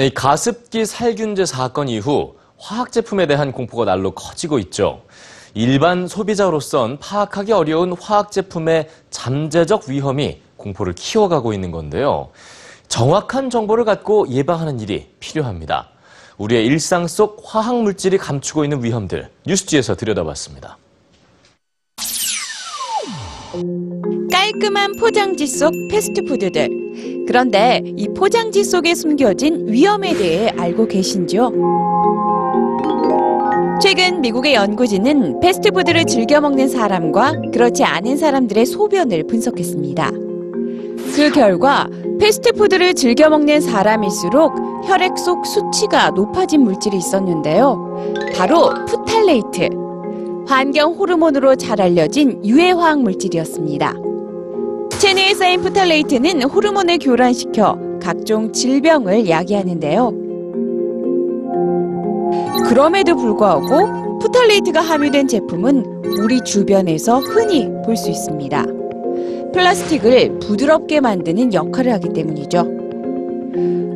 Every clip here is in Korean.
네, 이 가습기 살균제 사건 이후 화학 제품에 대한 공포가 날로 커지고 있죠. 일반 소비자로선 파악하기 어려운 화학 제품의 잠재적 위험이 공포를 키워가고 있는 건데요. 정확한 정보를 갖고 예방하는 일이 필요합니다. 우리의 일상 속 화학 물질이 감추고 있는 위험들 뉴스지에서 들여다봤습니다. 깔끔한 포장지 속 패스트푸드들. 그런데 이 포장지 속에 숨겨진 위험에 대해 알고 계신지요? 최근 미국의 연구진은 패스트푸드를 즐겨 먹는 사람과 그렇지 않은 사람들의 소변을 분석했습니다. 그 결과 패스트푸드를 즐겨 먹는 사람일수록 혈액 속 수치가 높아진 물질이 있었는데요. 바로 프탈레이트. 환경 호르몬으로 잘 알려진 유해 화학 물질이었습니다. 체내에 쌓인 프탈레이트는 호르몬을 교란시켜 각종 질병을 야기하는데요. 그럼에도 불구하고 프탈레이트가 함유된 제품은 우리 주변에서 흔히 볼 수 있습니다. 플라스틱을 부드럽게 만드는 역할을 하기 때문이죠.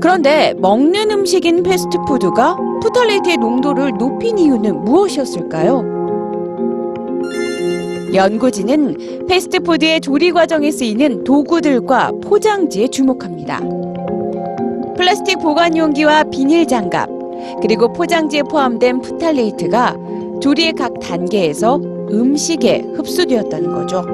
그런데 먹는 음식인 패스트푸드가 프탈레이트의 농도를 높인 이유는 무엇이었을까요? 연구진은 패스트푸드의 조리 과정에 쓰이는 도구들과 포장지에 주목합니다. 플라스틱 보관 용기와 비닐 장갑, 그리고 포장지에 포함된 프탈레이트가 조리의 각 단계에서 음식에 흡수되었다는 거죠.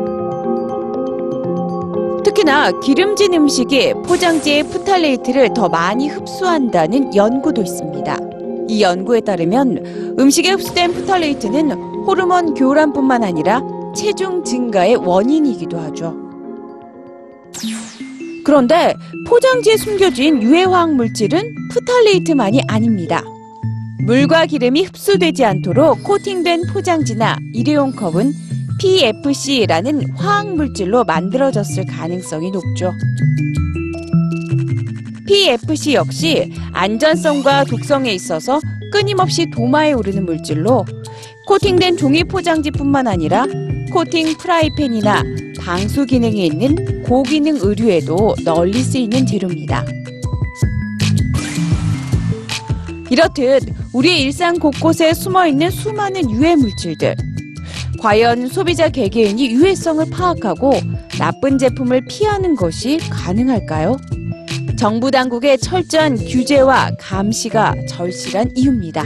특히나 기름진 음식이 포장지의 프탈레이트를 더 많이 흡수한다는 연구도 있습니다. 이 연구에 따르면 음식에 흡수된 프탈레이트는 호르몬 교란뿐만 아니라 체중 증가의 원인이기도 하죠. 그런데 포장지에 숨겨진 유해화학 물질은 푸탈레이트만이 아닙니다. 물과 기름이 흡수되지 않도록 코팅된 포장지나 일회용 컵은 PFC라는 화학 물질로 만들어졌을 가능성이 높죠. PFC 역시 안전성과 독성에 있어서 끊임없이 도마에 오르는 물질로 코팅된 종이 포장지뿐만 아니라 코팅 프라이팬이나 방수 기능이 있는 고기능 의류에도 널리 쓰이는 재료입니다. 이렇듯 우리의 일상 곳곳에 숨어 있는 수많은 유해 물질들. 과연 소비자 개개인이 유해성을 파악하고 나쁜 제품을 피하는 것이 가능할까요? 정부 당국의 철저한 규제와 감시가 절실한 이유입니다.